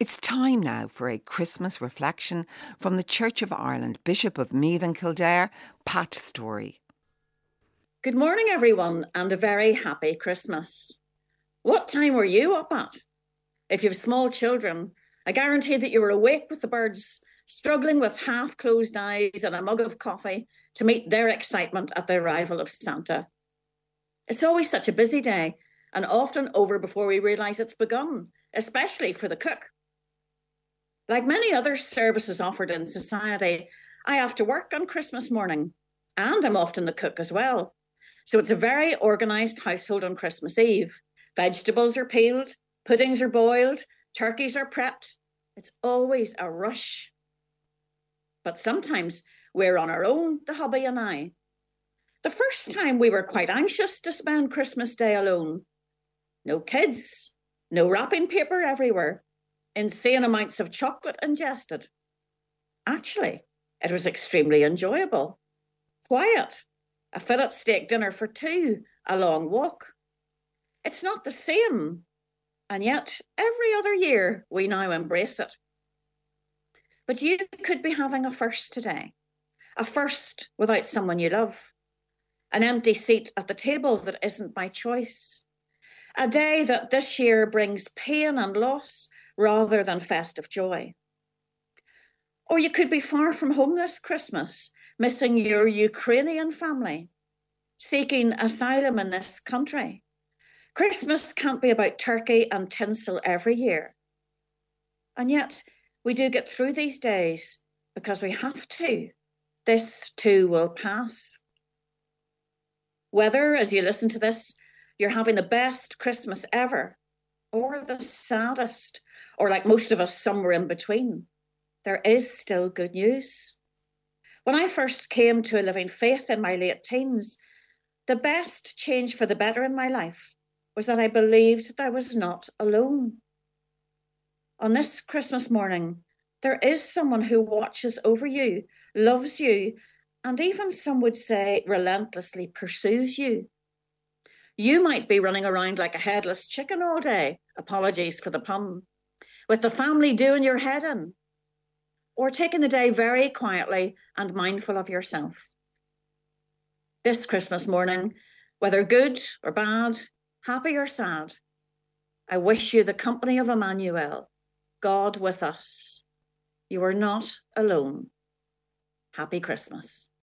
It's time now for a Christmas reflection from the Church of Ireland Bishop of Meath and Kildare, Pat Storey. Good morning, everyone, and a very happy Christmas. What time were you up at? If you have small children, I guarantee that you were awake with the birds, struggling with half closed eyes and a mug of coffee to meet their excitement at the arrival of Santa. It's always such a busy day, and often over before we realise it's begun, especially for the cook. Like many other services offered in society, I have to work on Christmas morning, and I'm often the cook as well. So it's a very organised household on Christmas Eve. Vegetables are peeled, puddings are boiled, turkeys are prepped. It's always a rush. But sometimes we're on our own, the hubby and I. The first time we were quite anxious to spend Christmas Day alone. No kids, no wrapping paper everywhere, insane amounts of chocolate ingested. Actually, it was extremely enjoyable. Quiet, a fillet steak dinner for two, a long walk. It's not the same, and yet every other year we now embrace it. But you could be having a first today, a first without someone you love, an empty seat at the table that isn't by choice, a day that this year brings pain and loss rather than festive joy. Or you could be far from home this Christmas, missing your Ukrainian family, seeking asylum in this country. Christmas can't be about turkey and tinsel every year. And yet, we do get through these days because we have to. This too will pass. Whether, as you listen to this, you're having the best Christmas ever or the saddest, or like most of us, somewhere in between, there is still good news. When I first came to a living faith in my late teens, the best change for the better in my life was that I believed that I was not alone. On this Christmas morning, there is someone who watches over you, loves you, and even some would say relentlessly pursues you. You might be running around like a headless chicken all day. Apologies for the pun. With the family doing your head in. Or taking the day very quietly and mindful of yourself. This Christmas morning, whether good or bad, happy or sad, I wish you the company of Emmanuel, God with us. You are not alone. Happy Christmas.